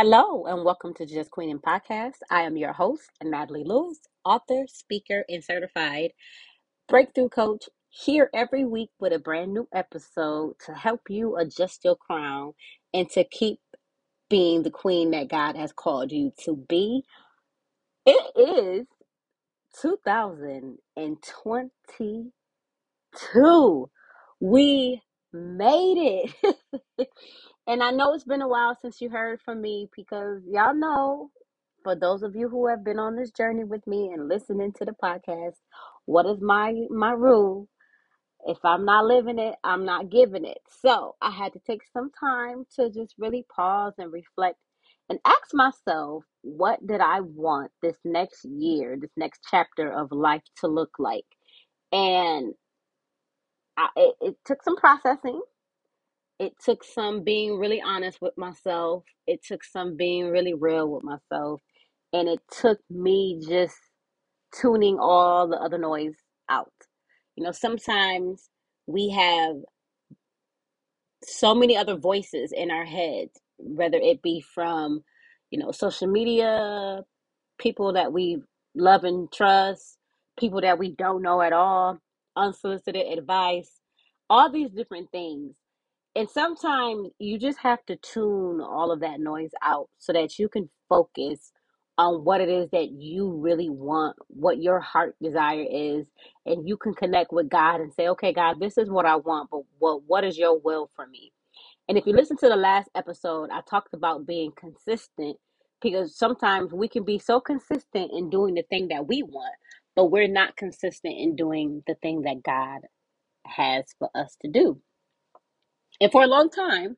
Hello, and welcome to Just Queening Podcast. I am your host, Natalie Lewis, author, speaker, and certified breakthrough coach, here every week with a brand new episode to help you adjust your crown and to keep being the queen that God has called you to be. It is 2022. We made it. And I know it's been a while since you heard from me because y'all know, for those of you who have been on this journey with me and listening to the podcast, what is my my rule? If I'm not living it, I'm not giving it. So I had to take some time to just really pause and reflect and ask myself, what did I want this next year, this next chapter of life to look like? And I, it, it took some processing it took some being really honest with myself. It took some being really real with myself. And it took me just tuning all the other noise out. You know, sometimes we have so many other voices in our heads, whether it be from, you know, social media, people that we love and trust, people that we don't know at all, unsolicited advice, all these different things and sometimes you just have to tune all of that noise out so that you can focus on what it is that you really want, what your heart desire is, and you can connect with God and say, "Okay, God, this is what I want, but what what is your will for me?" And if you listen to the last episode, I talked about being consistent because sometimes we can be so consistent in doing the thing that we want, but we're not consistent in doing the thing that God has for us to do. And for a long time,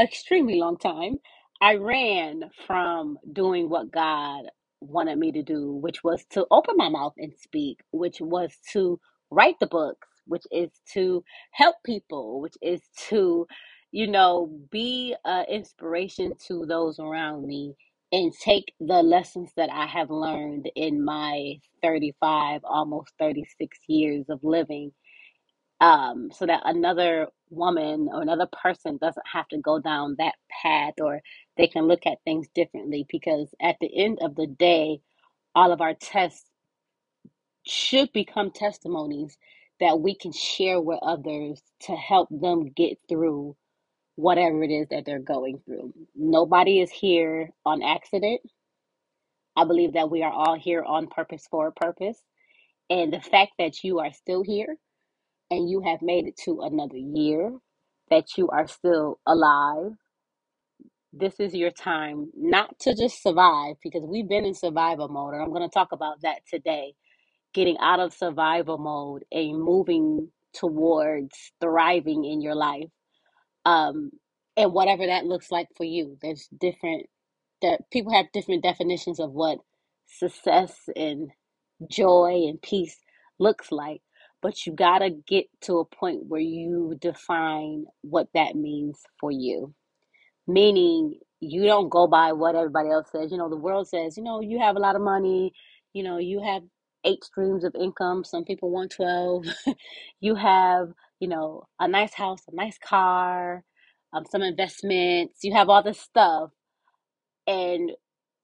extremely long time, I ran from doing what God wanted me to do, which was to open my mouth and speak, which was to write the books, which is to help people, which is to, you know, be an inspiration to those around me and take the lessons that I have learned in my 35, almost 36 years of living um, so that another woman or another person doesn't have to go down that path or they can look at things differently because at the end of the day all of our tests should become testimonies that we can share with others to help them get through whatever it is that they're going through. Nobody is here on accident. I believe that we are all here on purpose for a purpose. And the fact that you are still here and you have made it to another year, that you are still alive, this is your time not to just survive because we've been in survival mode. And I'm going to talk about that today getting out of survival mode and moving towards thriving in your life. Um, and whatever that looks like for you, there's different, that people have different definitions of what success and joy and peace looks like. But you got to get to a point where you define what that means for you. Meaning, you don't go by what everybody else says. You know, the world says, you know, you have a lot of money, you know, you have eight streams of income. Some people want 12. you have, you know, a nice house, a nice car, um, some investments. You have all this stuff. And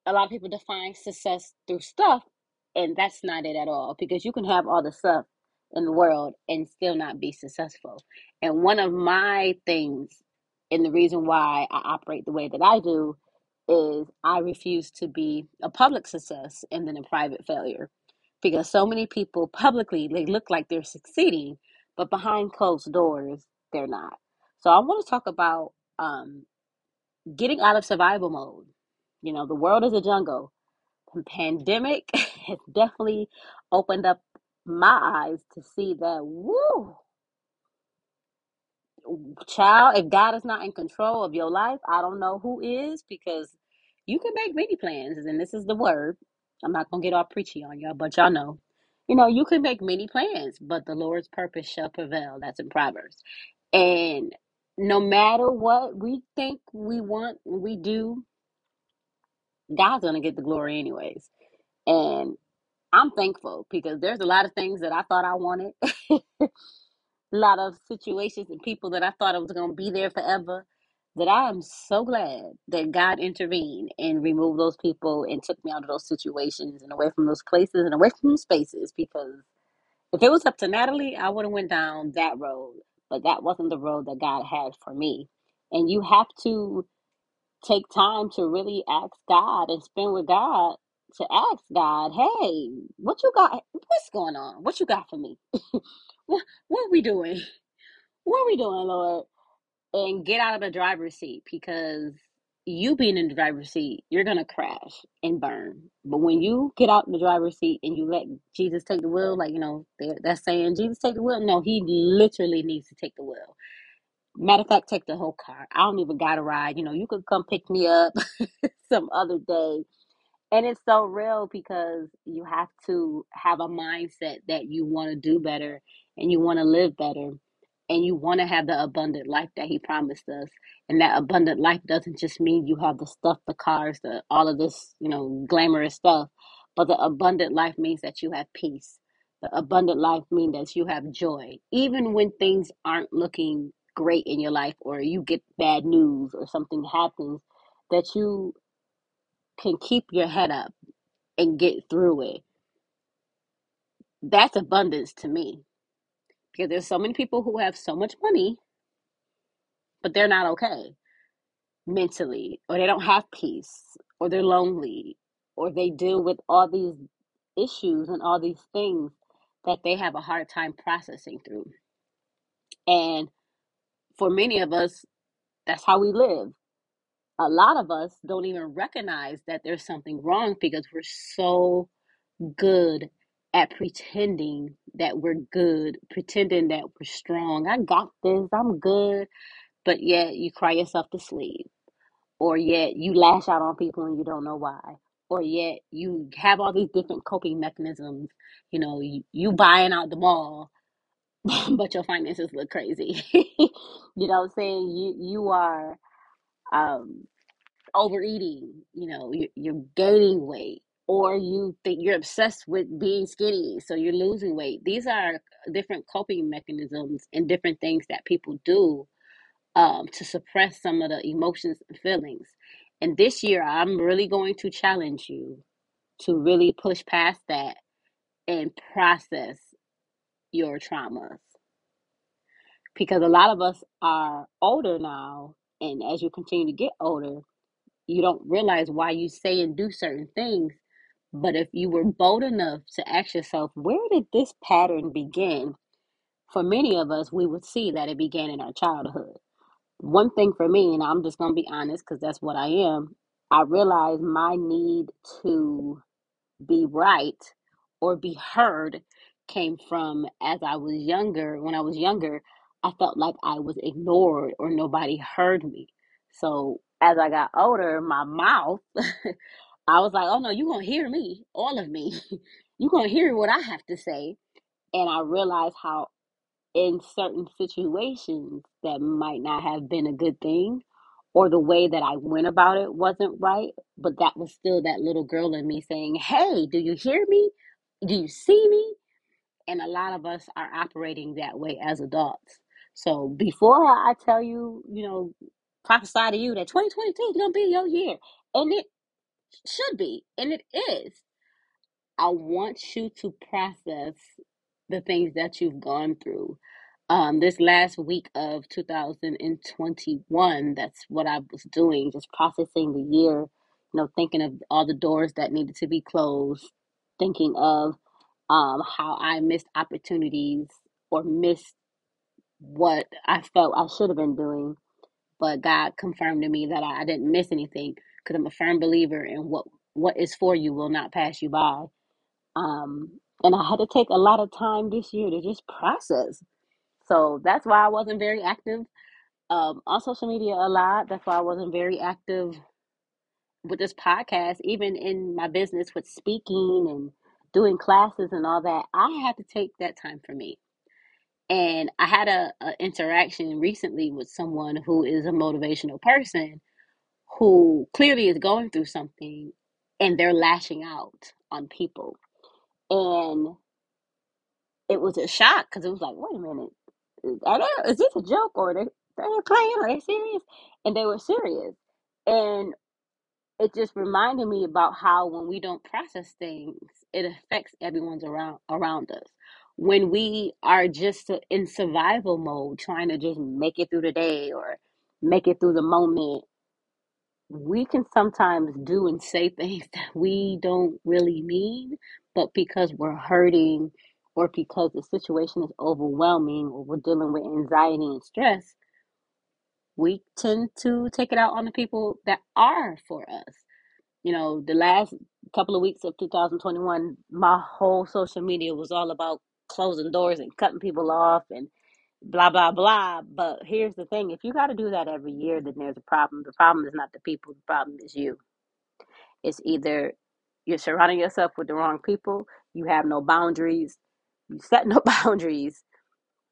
a lot of people define success through stuff, and that's not it at all because you can have all the stuff in the world and still not be successful. And one of my things, and the reason why I operate the way that I do, is I refuse to be a public success and then a private failure because so many people publicly they look like they're succeeding, but behind closed doors they're not. So I want to talk about um, getting out of survival mode. You know, the world is a jungle. The pandemic has definitely opened up my eyes to see that, woo, child, if God is not in control of your life, I don't know who is because you can make many plans. And this is the word. I'm not going to get all preachy on y'all, but y'all know. You know, you can make many plans, but the Lord's purpose shall prevail. That's in Proverbs. And no matter what we think we want, we do, God's going to get the glory anyways. And I'm thankful because there's a lot of things that I thought I wanted, a lot of situations and people that I thought I was going to be there forever that I am so glad that God intervened and removed those people and took me out of those situations and away from those places and away from those spaces because if it was up to Natalie, I would have went down that road. But that wasn't the road that God had for me. And you have to take time to really ask God and spend with God to ask God, hey, what you got? What's going on? What you got for me? what what are we doing? What are we doing, Lord? and get out of the driver's seat because you being in the driver's seat, you're gonna crash and burn. But when you get out in the driver's seat and you let Jesus take the wheel, like you know, that's saying Jesus take the wheel. No, he literally needs to take the wheel. Matter of fact, take the whole car. I don't even got to ride. You know, you could come pick me up some other day and it's so real because you have to have a mindset that you want to do better and you want to live better and you want to have the abundant life that he promised us. And that abundant life doesn't just mean you have the stuff, the cars, the all of this, you know, glamorous stuff, but the abundant life means that you have peace. The abundant life means that you have joy. Even when things aren't looking great in your life or you get bad news or something happens that you can keep your head up and get through it. That's abundance to me because there's so many people who have so much money, but they're not okay mentally, or they don't have peace, or they're lonely, or they deal with all these issues and all these things that they have a hard time processing through. And for many of us, that's how we live. A lot of us don't even recognize that there's something wrong because we're so good at pretending that we're good, pretending that we're strong. I got this, I'm good. But yet you cry yourself to sleep, or yet you lash out on people and you don't know why, or yet you have all these different coping mechanisms. You know, you, you buying out the mall, but your finances look crazy. you know what I'm saying? You, you are. Um, overeating, you know, you're, you're gaining weight, or you think you're obsessed with being skinny, so you're losing weight. These are different coping mechanisms and different things that people do um, to suppress some of the emotions and feelings. And this year, I'm really going to challenge you to really push past that and process your traumas. Because a lot of us are older now, and as you continue to get older, you don't realize why you say and do certain things. But if you were bold enough to ask yourself, where did this pattern begin? For many of us, we would see that it began in our childhood. One thing for me, and I'm just going to be honest because that's what I am, I realized my need to be right or be heard came from as I was younger. When I was younger, I felt like I was ignored or nobody heard me. So as I got older, my mouth, I was like, oh no, you're going to hear me, all of me. you're going to hear what I have to say. And I realized how in certain situations that might not have been a good thing or the way that I went about it wasn't right, but that was still that little girl in me saying, Hey, do you hear me? Do you see me? And a lot of us are operating that way as adults. So before I tell you, you know, prophesy to you that 2022 is going to be your year, and it should be, and it is, I want you to process the things that you've gone through. Um, this last week of 2021, that's what I was doing, just processing the year, you know, thinking of all the doors that needed to be closed, thinking of um, how I missed opportunities or missed what I felt I should have been doing. But God confirmed to me that I, didn't miss anything because I'm a firm believer in what what is for you will not pass you by. Um, and I had to take a lot of time this year to just process. So that's why I wasn't very active um, on social media a lot. That's why I wasn't very active with this podcast, even in my business with speaking and doing classes and all that. I had to take that time for me. And I had a, a interaction recently with someone who is a motivational person who clearly is going through something and they're lashing out on people. And it was a shock because it was like, wait a minute, is, are they, is this a joke or are they They ain't playing. Are they serious? And they were serious. And it just reminded me about how when we don't process things, it affects everyone's around around us. When we are just in survival mode, trying to just make it through the day or make it through the moment, we can sometimes do and say things that we don't really mean, but because we're hurting or because the situation is overwhelming or we're dealing with anxiety and stress, we tend to take it out on the people that are for us. You know, the last couple of weeks of 2021, my whole social media was all about closing doors and cutting people off and blah, blah, blah. But here's the thing if you got to do that every year, then there's a problem. The problem is not the people, the problem is you. It's either you're surrounding yourself with the wrong people, you have no boundaries, you set no boundaries,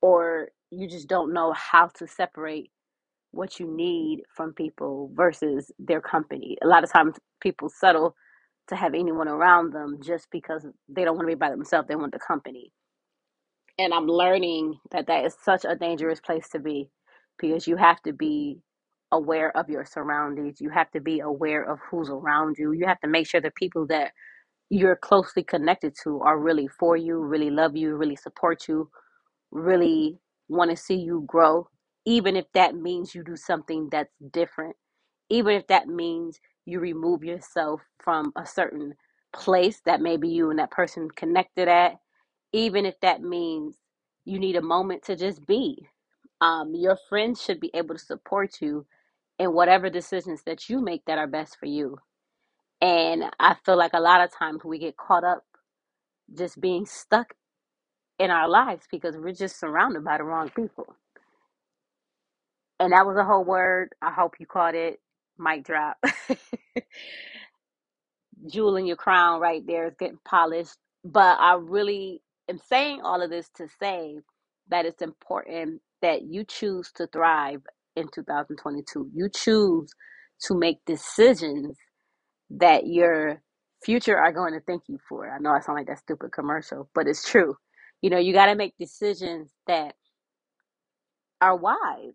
or you just don't know how to separate what you need from people versus their company. A lot of times people settle to have anyone around them just because they don't want to be by themselves, they want the company. And I'm learning that that is such a dangerous place to be because you have to be aware of your surroundings. You have to be aware of who's around you. You have to make sure the people that you're closely connected to are really for you, really love you, really support you, really want to see you grow, even if that means you do something that's different, even if that means you remove yourself from a certain place that maybe you and that person connected at, even if that means you need a moment to just be. Um, your friends should be able to support you in whatever decisions that you make that are best for you. And I feel like a lot of times we get caught up just being stuck in our lives because we're just surrounded by the wrong people. And that was a whole word. I hope you caught it. Mic drop. Jewel in your crown right there is getting polished. But I really am saying all of this to say that it's important that you choose to thrive in 2022. You choose to make decisions that your future are going to thank you for. I know I sound like that stupid commercial, but it's true. You know, you got to make decisions that are wise.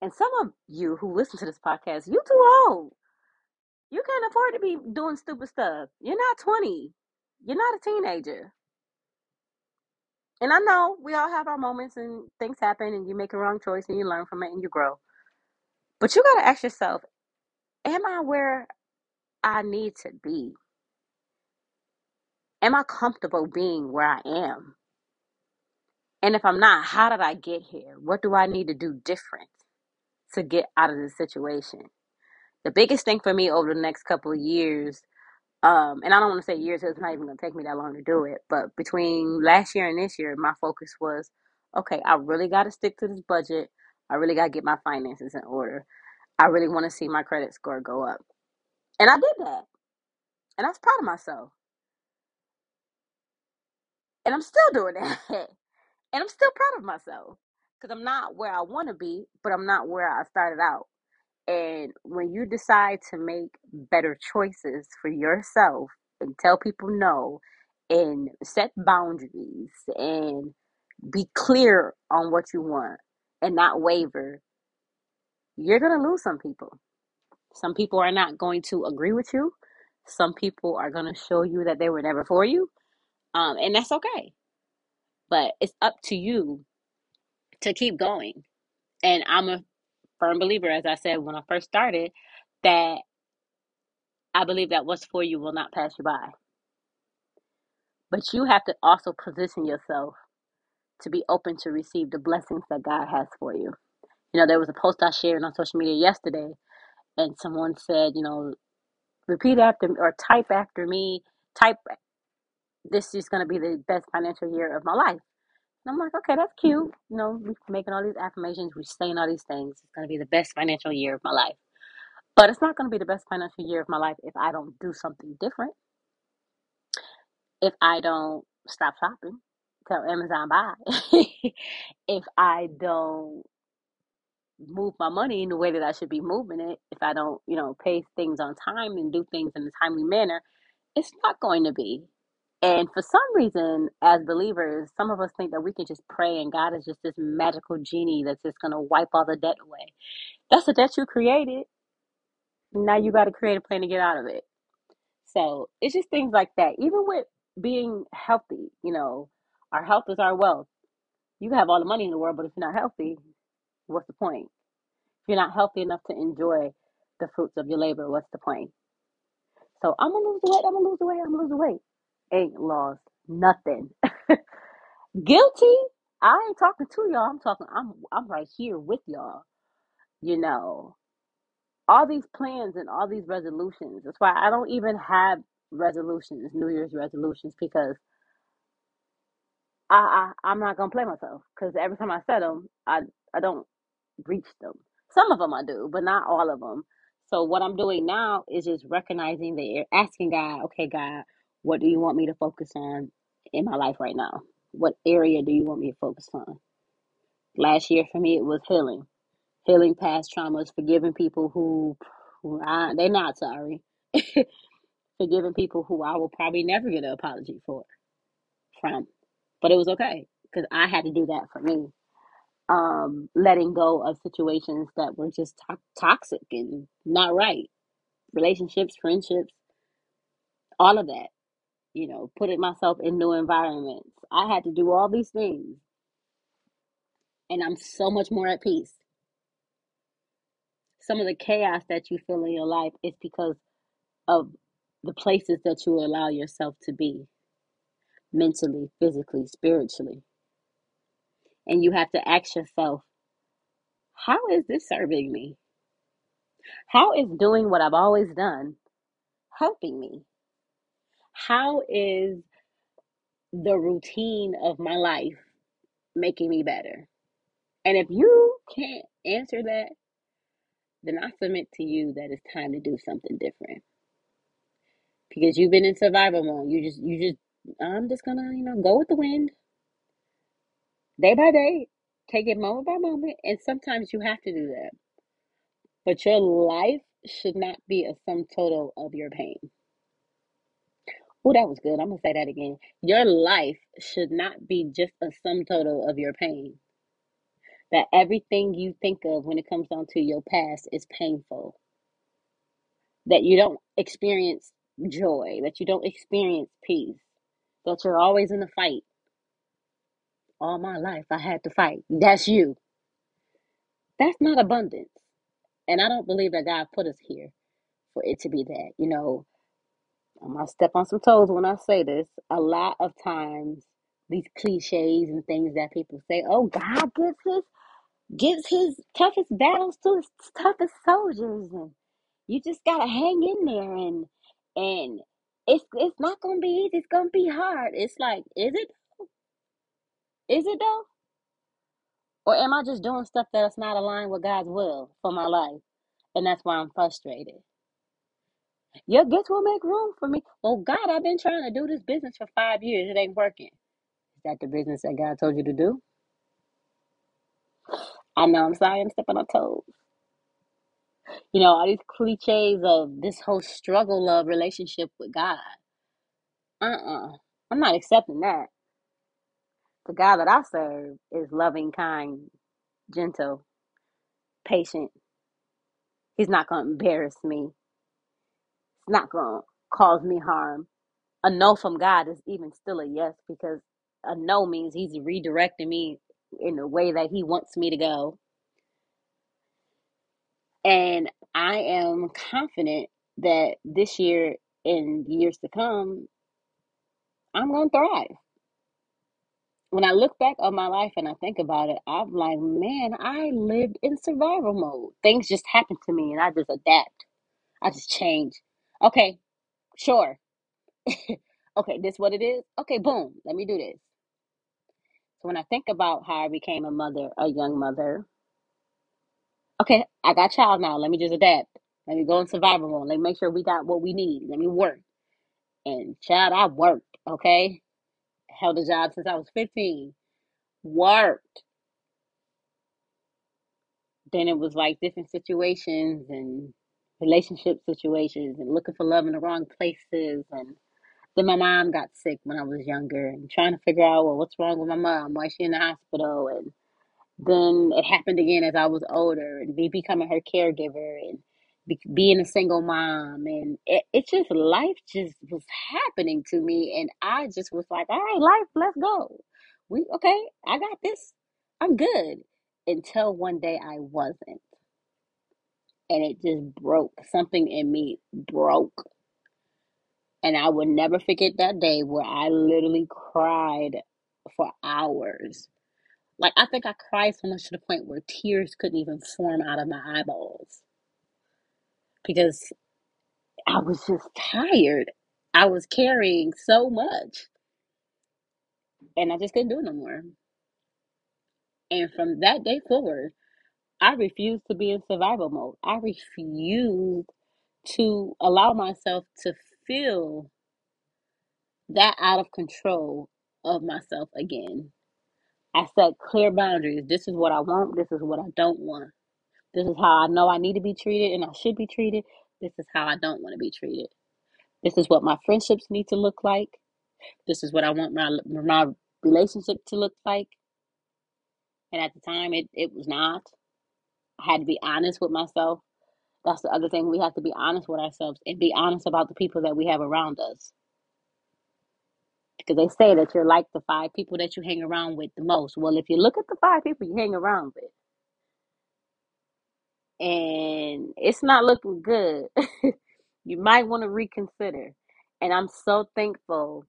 And some of you who listen to this podcast, you too old. You can't afford to be doing stupid stuff. You're not 20. You're not a teenager. And I know we all have our moments and things happen and you make a wrong choice and you learn from it and you grow. But you got to ask yourself, am I where I need to be? Am I comfortable being where I am? And if I'm not, how did I get here? What do I need to do different to get out of this situation? The biggest thing for me over the next couple of years, um, and I don't want to say years, it's not even going to take me that long to do it, but between last year and this year, my focus was okay, I really got to stick to this budget. I really got to get my finances in order. I really want to see my credit score go up. And I did that. And I was proud of myself. And I'm still doing that. And I'm still proud of myself because I'm not where I want to be, but I'm not where I started out. And when you decide to make better choices for yourself and tell people no and set boundaries and be clear on what you want and not waver, you're going to lose some people. Some people are not going to agree with you. Some people are going to show you that they were never for you. Um, and that's okay. But it's up to you to keep going. And I'm a firm believer, as I said when I first started, that I believe that what's for you will not pass you by. But you have to also position yourself to be open to receive the blessings that God has for you. You know, there was a post I shared on social media yesterday, and someone said, you know, repeat after me or type after me, type, this is going to be the best financial year of my life. And I'm like, okay, that's cute. You know, we're making all these affirmations, we're saying all these things. It's to be the best financial year of my life. But it's not to be the best financial year of my life if I don't do something different. If I don't stop shopping, tell Amazon bye. if I don't move my money in the way that I should be moving it, if I don't, you know, pay things on time and do things in a timely manner, it's not going to be. And for some reason, as believers, some of us think that we can just pray and God is just this magical genie that's just going to wipe all the debt away. That's the debt you created. Now you got to create a plan to get out of it. So it's just things like that. Even with being healthy, you know, our health is our wealth. You have all the money in the world, but if you're not healthy, what's the point? If you're not healthy enough to enjoy the fruits of your labor, what's the point? So I'm gonna lose the weight. I'm gonna lose the weight. I'm gonna lose the weight. Ain't lost nothing. Guilty. I ain't talking to y'all. I'm talking. I'm I'm right here with y'all. You know, all these plans and all these resolutions. That's why I don't even have resolutions, New Year's resolutions, because I, I I'm not gonna play myself. Because every time I set them, I I don't reach them. Some of them I do, but not all of them. So what I'm doing now is just recognizing the asking God, okay, God, what do you want me to focus on in my life right now? What area do you want me to focus on? Last year for me, it was healing, healing past traumas, forgiving people who, who I, they're not sorry, forgiving people who I will probably never get an apology for from, but it was okay because I had to do that for me um, letting go of situations that were just to- toxic and not right. Relationships, friendships, all of that. You know, putting myself in new environments. I had to do all these things, and I'm so much more at peace. Some of the chaos that you feel in your life is because of the places that you allow yourself to be mentally, physically, spiritually. And you have to ask yourself, how is this serving me? How is doing what I've always done helping me? How is the routine of my life making me better? And if you can't answer that, then I submit to you that it's time to do something different because you've been in survival mode. You just, you just, I'm just gonna, you know, go with the wind day by day, take it moment by moment, and sometimes you have to do that. But your life should not be a sum total of your pain. Oh, that was good. I'm gonna say that again. Your life should not be just a sum total of your pain. that everything you think of when it comes down to your past is painful, that you don't experience joy, that you don't experience peace, that you're always in a fight. All my life, I had to fight. That's you. That's not abundance. And I don't believe that God put us here for it to be that. You know, I'm to step on some toes when I say this. A lot of times, these cliches and things that people say, oh, God gives his gives his toughest battles to his toughest soldiers and you just gotta hang in there and and it's it's not gonna be easy it's gonna be hard. It's like is it is it though? Or am i just doing stuff that's not aligned with god's will for my life and that's why i'm frustrated your gifts will make room for me well god i've been trying to do this business for five years it ain't working is that the business that god told you to do i know i'm sorry i'm stepping on toes You know, all these cliches of this whole struggle of relationship with God. Uh-uh. I'm not accepting that. The God that I serve is loving, kind, gentle, patient. He's not going to embarrass me. Not to cause me harm. A no from God is even still a yes because a no means he's redirecting me in the way that he wants me to go. And I am confident that this year and years to come, I'm to thrive. when I look back on my life and I think about it, I'm like, man, I lived in survival mode. Things just happen to me and I just adapt. I just change. Okay, sure. okay, this what it is? Okay, boom, let me do this. So when I think about how I became a mother, a young mother, okay, I got child now. Let me just adapt. Let me go in survival mode. Let me make sure we got what we need. Let me work. And child, I worked, okay? Held a job since I was 15. Worked then it was like different situations and relationship situations and looking for love in the wrong places and Then my mom got sick when I was younger and trying to figure out, well, what's wrong with my mom? Why is she in the hospital? And then it happened again as I was older and me becoming her caregiver and be, being a single mom. And it, it just, life just was happening to me. And I just was like, all right, life, let's go. We, okay, I got this. I'm good. Until one day I wasn't. And it just broke. Something in me broke And I will never forget that day where I literally cried for hours. Like, I think I cried so much to the point where tears couldn't even form out of my eyeballs because I was just tired. I was carrying so much and I just couldn't do it no more. And from that day forward, I refused to be in survival mode. I refused to allow myself to feel that out of control of myself again. I set clear boundaries. This is what I want. This is what I don't want. This is how I know I need to be treated and I should be treated. This is how I don't want to be treated. This is what my friendships need to look like. This is what I want my my relationship to look like. And at the time, it, it was not. Had to be honest with myself. That's the other thing. We have to be honest with ourselves and be honest about the people that we have around us. Because they say that you're like the five people that you hang around with the most. Well, if you look at the five people you hang around with, and it's not looking good, you might want to reconsider. And I'm so thankful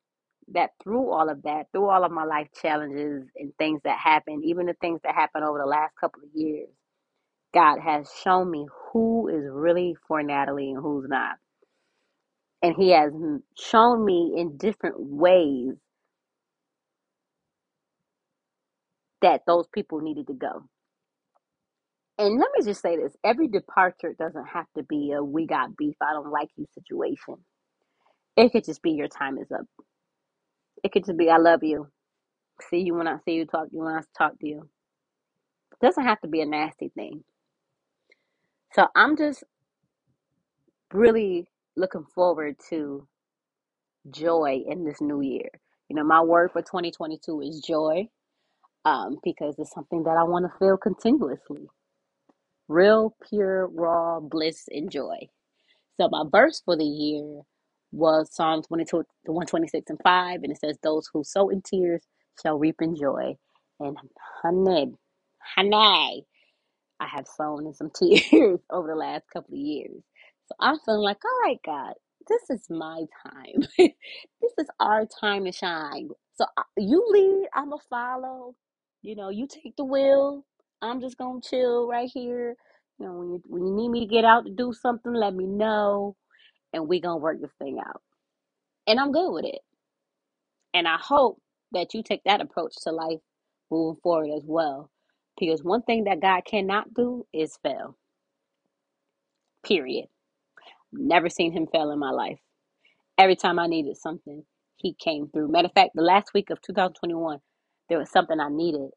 that through all of that, through all of my life challenges and things that happened, even the things that happened over the last couple of years, God has shown me who is really for Natalie and who's not. And He has shown me in different ways that those people needed to go. And let me just say this every departure doesn't have to be a we got beef, I don't like you situation. It could just be your time is up. It could just be I love you. See you when I see you, talk to you when I talk to you. It doesn't have to be a nasty thing. So I'm just really looking forward to joy in this new year. You know, my word for 2022 is joy um, because it's something that I want to feel continuously. Real, pure, raw bliss and joy. So my verse for the year was Psalm 22, 126 and 5, and it says, Those who sow in tears shall reap in joy. And honey, honey, I have sown in some tears over the last couple of years. So I'm feeling like, all right, God, this is my time. this is our time to shine. So you lead, I'm going to follow. You know, you take the wheel. I'm just going to chill right here. You know, when you, when you need me to get out to do something, let me know and we gonna work this thing out. And I'm good with it. And I hope that you take that approach to life moving forward as well. Because one thing that God cannot do is fail. Period. Never seen him fail in my life. Every time I needed something, he came through. Matter of fact, the last week of 2021, there was something I needed.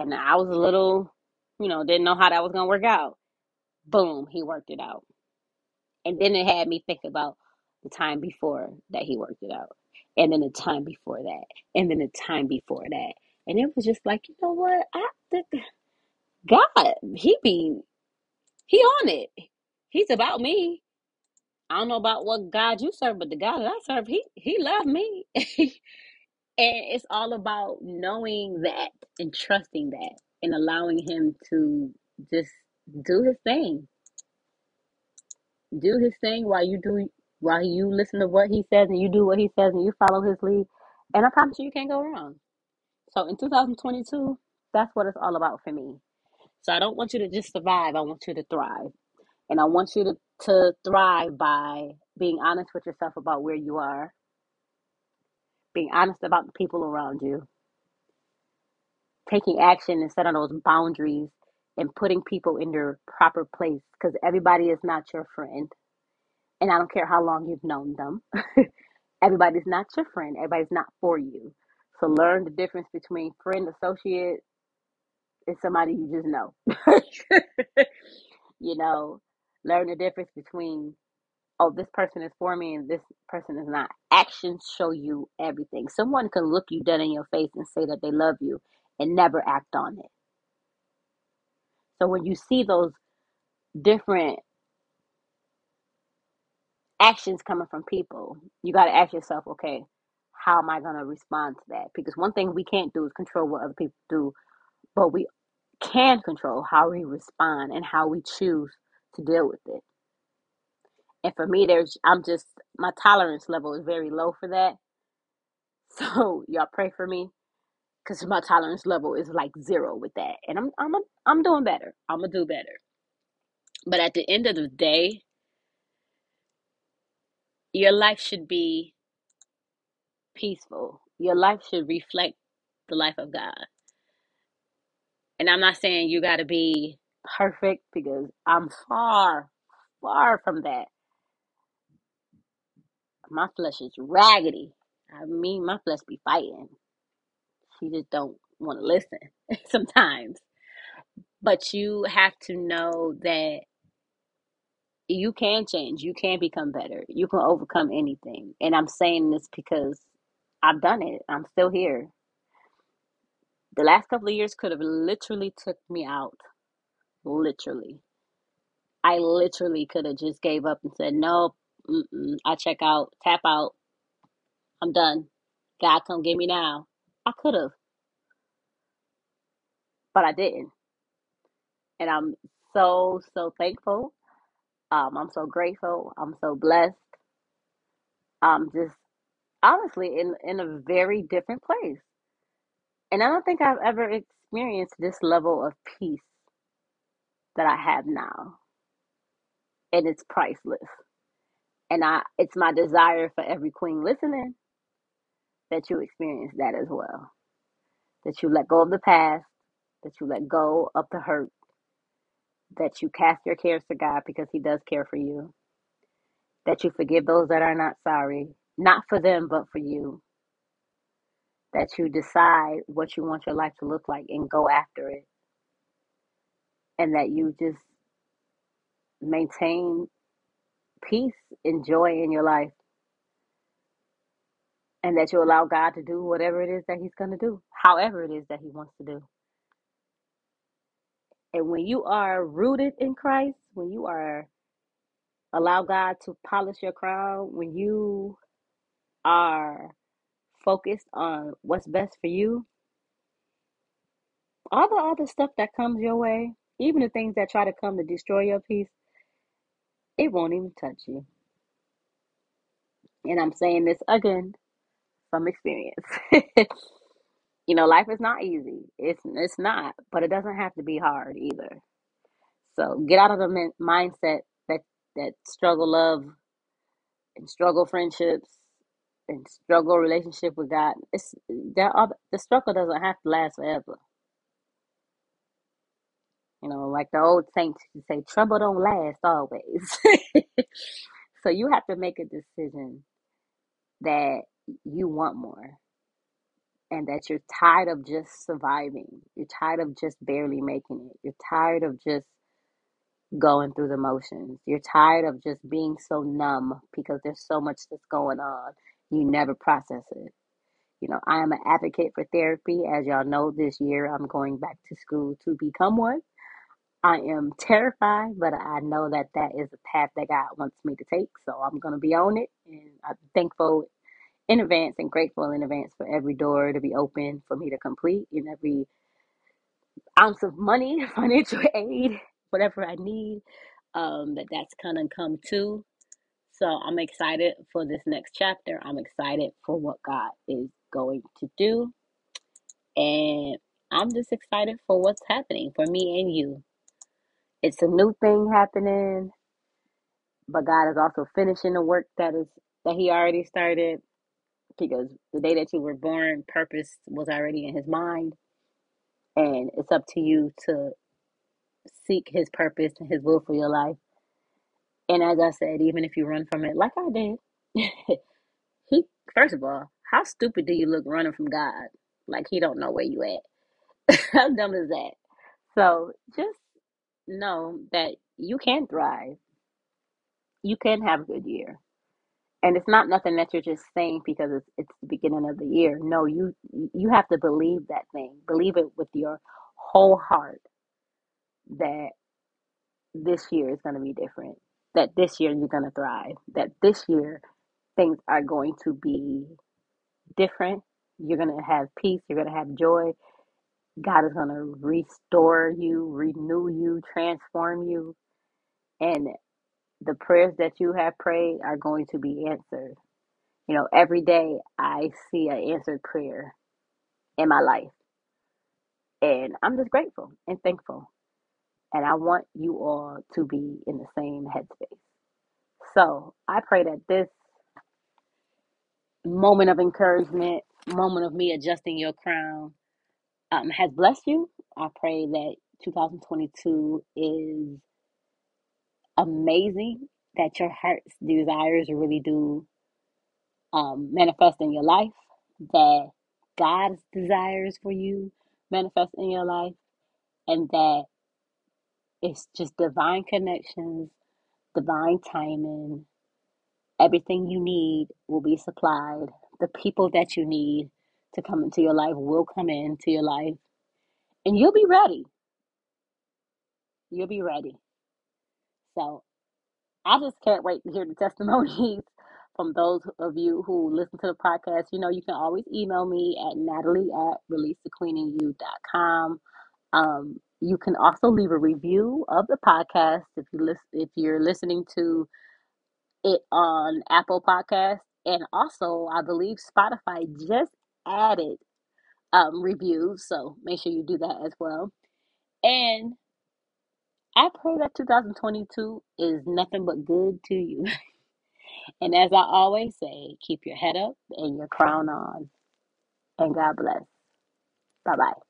And I was a little, you know, didn't know how that was gonna work out. Boom, he worked it out. And then it had me think about the time before that he worked it out. And then the time before that. And then the time before that. And it was just like, you know what? I the, God, he be he on it. He's about me. I don't know about what God you serve, but the God that I serve, he he loved me. and it's all about knowing that and trusting that and allowing him to just do his thing do his thing while you do while you listen to what he says and you do what he says and you follow his lead. And I promise you, you can't go wrong. So in 2022, that's what it's all about for me. So I don't want you to just survive. I want you to thrive. And I want you to, to thrive by being honest with yourself about where you are, being honest about the people around you, taking action and setting those boundaries and putting people in their proper place because everybody is not your friend. And I don't care how long you've known them. Everybody's not your friend. Everybody's not for you. So learn the difference between friend, associate, and somebody you just know. you know, learn the difference between oh, this person is for me and this person is not. Actions show you everything. Someone can look you dead in your face and say that they love you and never act on it. So when you see those different actions coming from people, you got to ask yourself, okay, how am I going to respond to that? Because one thing we can't do is control what other people do, but we can control how we respond and how we choose to deal with it. And for me, there's I'm just my tolerance level is very low for that. So y'all pray for me because my tolerance level is like zero with that, and I'm I'm a, I'm doing better. I'm gonna do better. But at the end of the day, your life should be peaceful. Your life should reflect the life of God. And I'm not saying you got to be perfect because I'm far, far from that. My flesh is raggedy. I mean, my flesh be fighting. She just don't want to listen sometimes. But you have to know that you can change. You can become better. You can overcome anything. And I'm saying this because I've done it. I'm still here. The last couple of years could have literally took me out. Literally. I literally could have just gave up and said, "Nope, I check out, tap out. I'm done. God, come get me now." I could have, but I didn't, and I'm so so thankful. Um, I'm so grateful. I'm so blessed. I'm just honestly in in a very different place, and I don't think I've ever experienced this level of peace that I have now, and it's priceless. And I, it's my desire for every queen listening that you experience that as well. That you let go of the past that you let go of the hurt, that you cast your cares to God because He does care for you, that you forgive those that are not sorry, not for them, but for you, that you decide what you want your life to look like and go after it, and that you just maintain peace and joy in your life, and that you allow God to do whatever it is that He's going to do, however it is that He wants to do. And when you are rooted in Christ, when you are allow God to polish your crown, when you are focused on what's best for you, all the other stuff that comes your way, even the things that try to come to destroy your peace, it won't even touch you. And I'm saying this again from experience. you know, life is not easy. It's it's not, but it doesn't have to be hard either. So get out of the min- mindset that that struggle love and struggle friendships and struggle relationship with God. It's that the struggle doesn't have to last forever You know, like the old saints say, trouble don't last always. so you have to make a decision that you want more and that you're tired of just surviving. You're tired of just barely making it. You're tired of just going through the motions. You're tired of just being so numb because there's so much that's going on. You never process it. You know, I am an advocate for therapy. As y'all know, this year I'm going back to school to become one. I am terrified, but I know that that is a path that God wants me to take. So I'm going to be on it. And I'm thankful in advance and grateful in advance for every door to be open for me to complete and every ounce of money, financial aid, whatever I need, um, that that's going to come to. So I'm excited for this next chapter. I'm excited for what God is going to do. And I'm just excited for what's happening for me and you. It's a new thing happening but God is also finishing the work that is that He already started because the day that you were born, purpose was already in His mind, and it's up to you to seek His purpose and His will for your life. And as I said, even if you run from it, like I did, He first of all, how stupid do you look running from God? Like He don't know where you at. how dumb is that? So just know that you can thrive you can have a good year. And it's not nothing that you're just saying because it's it's the beginning of the year. No, you you have to believe that thing. Believe it with your whole heart that this year is going to be different. That this year you're going to thrive. That this year things are going to be different. You're going to have peace, you're going to have joy. God is going to restore you, renew you, transform you, and the prayers that you have prayed are going to be answered You know, every day I see an answered prayer in my life, and I'm just grateful and thankful. And I want you all to be in the same headspace. So I pray that this moment of encouragement, moment of me adjusting your crown, um, has blessed you. I pray that 2022 is amazing, that your heart's desires really do um, manifest in your life, that God's desires for you manifest in your life, and that it's just divine connections, divine timing. Everything you need will be supplied. The people that you need to come into your life will come into your life, and you'll be ready. You'll be ready. So I just can't wait to hear the testimonies from those of you who listen to the podcast. You know, you can always email me at natalie at releasethequeeningyou.com. Um, you can also leave a review of the podcast if you listen if you're listening to it on Apple Podcast, and also I believe Spotify just added um, reviews, so make sure you do that as well. And I pray that 2022 is nothing but good to you. And as I always say, keep your head up and your crown on. And God bless. Bye bye.